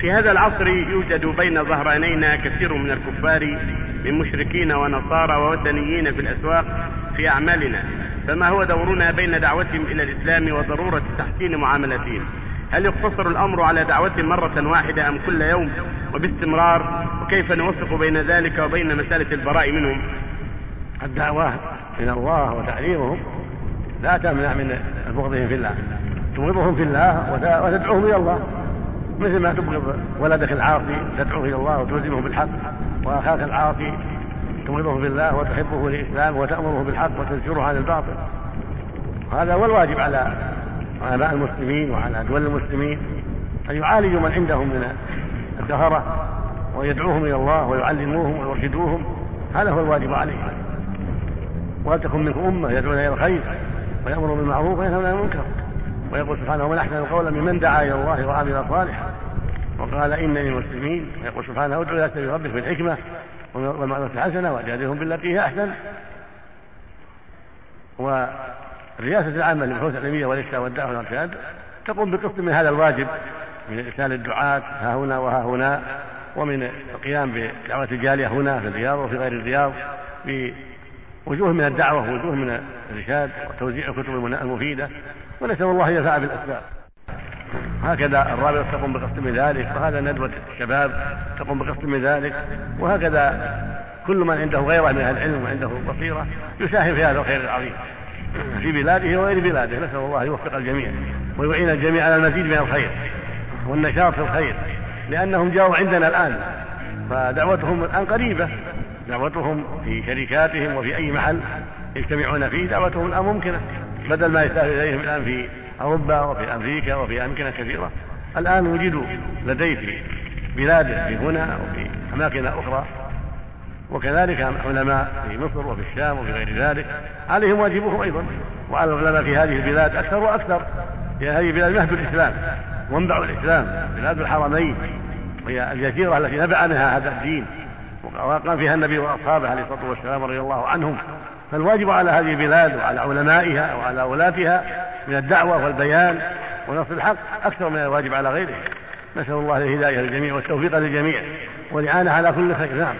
في هذا العصر يوجد بين ظهرانينا كثير من الكفار من مشركين ونصارى ووثنيين في الأسواق في أعمالنا. فما هو دورنا بين دعوتهم إلى الإسلام وضرورة تحسين معاملتهم؟ هل يقتصر الأمر على دعوتهم مرة واحدة أم كل يوم وباستمرار؟ وكيف نوفق بين ذلك وبين مسألة البراء منهم؟ الدعوة من الله وتعليمهم لا تمنع من بغضهم في الله. تبغضهم في الله وتدعوهم إلى الله. مثل ما تبغض ولدك العاصي تدعوه إلى الله وتلزمه بالحق وأخاك العاصي تبغضه في الله وتحبه للإسلام وتأمره بالحق وتزجره عن الباطل. هذا هو الواجب على علماء المسلمين وعلى دول المسلمين أن يعالجوا من عندهم من الكفره ويدعوهم إلى الله ويعلموهم ويرشدوهم. هذا هو الواجب عليهم. ولتكن منكم أمة يدعون إلى الخير ويامر بالمعروف وينهون عن المنكر. ويقول سبحانه ومن أحسن قولا ممن دعا إلى الله وعمل صالحا وقال إنني مسلمين. ويقول سبحانه ادعو إلى سبيل ربك بالحكمة والمعروف الحسنة وجادلهم بالتي هي أحسن. والرئاسه العامه للبحوث العلميه والإفتاء والدعوة والإرشاد تقوم بقسط من هذا الواجب من إرسال الدعاة ها هنا وها هنا ومن القيام بدعوة الجالية هنا في الرياض وفي غير الرياض بوجوه من الدعوة ووجوه من الإرشاد وتوزيع الكتب المفيدة ونسأل الله ينفع بالأسباب. هكذا الرابطة تقوم بقسط من ذلك وهذا ندوة الشباب تقوم بقسط من ذلك وهكذا كل من عنده غيره من أهل العلم وعنده بصيرة يساهم في هذا الخير العظيم. في بلاده وغير بلاده نسأل الله أن يوفق الجميع ويعين الجميع على المزيد من الخير والنشاط في الخير لأنهم جاءوا عندنا الآن فدعوتهم الآن قريبة. دعوتهم في شركاتهم وفي أي محل يجتمعون فيه دعوتهم الآن ممكنة. بدل ما يسافر إليهم الآن في أوروبا وفي أمريكا وفي أمكنة كثيرة. الآن وجدوا لديه في بلاده في هنا وفي أماكن أخرى وكذلك علماء في مصر وفي الشام وفي غير ذلك. عليهم واجبهم أيضا وعلى العلماء في هذه البلاد أكثر وأكثر. هي هذه بلاد مهد الإسلام وانبع الإسلام بلاد الحرمين. وهي الجزيرة التي نبع منها هذا الدين وقام فيها النبي وأصحابه عليه الصلاة والسلام رضي الله عنهم. فالواجب على هذه البلاد وعلى علمائها وعلى ولاتها من الدعوة والبيان ونصر الحق أكثر من الواجب على غيره نسأل الله الهداية للجميع والتوفيق للجميع. والإعانة على كل خير. نعم.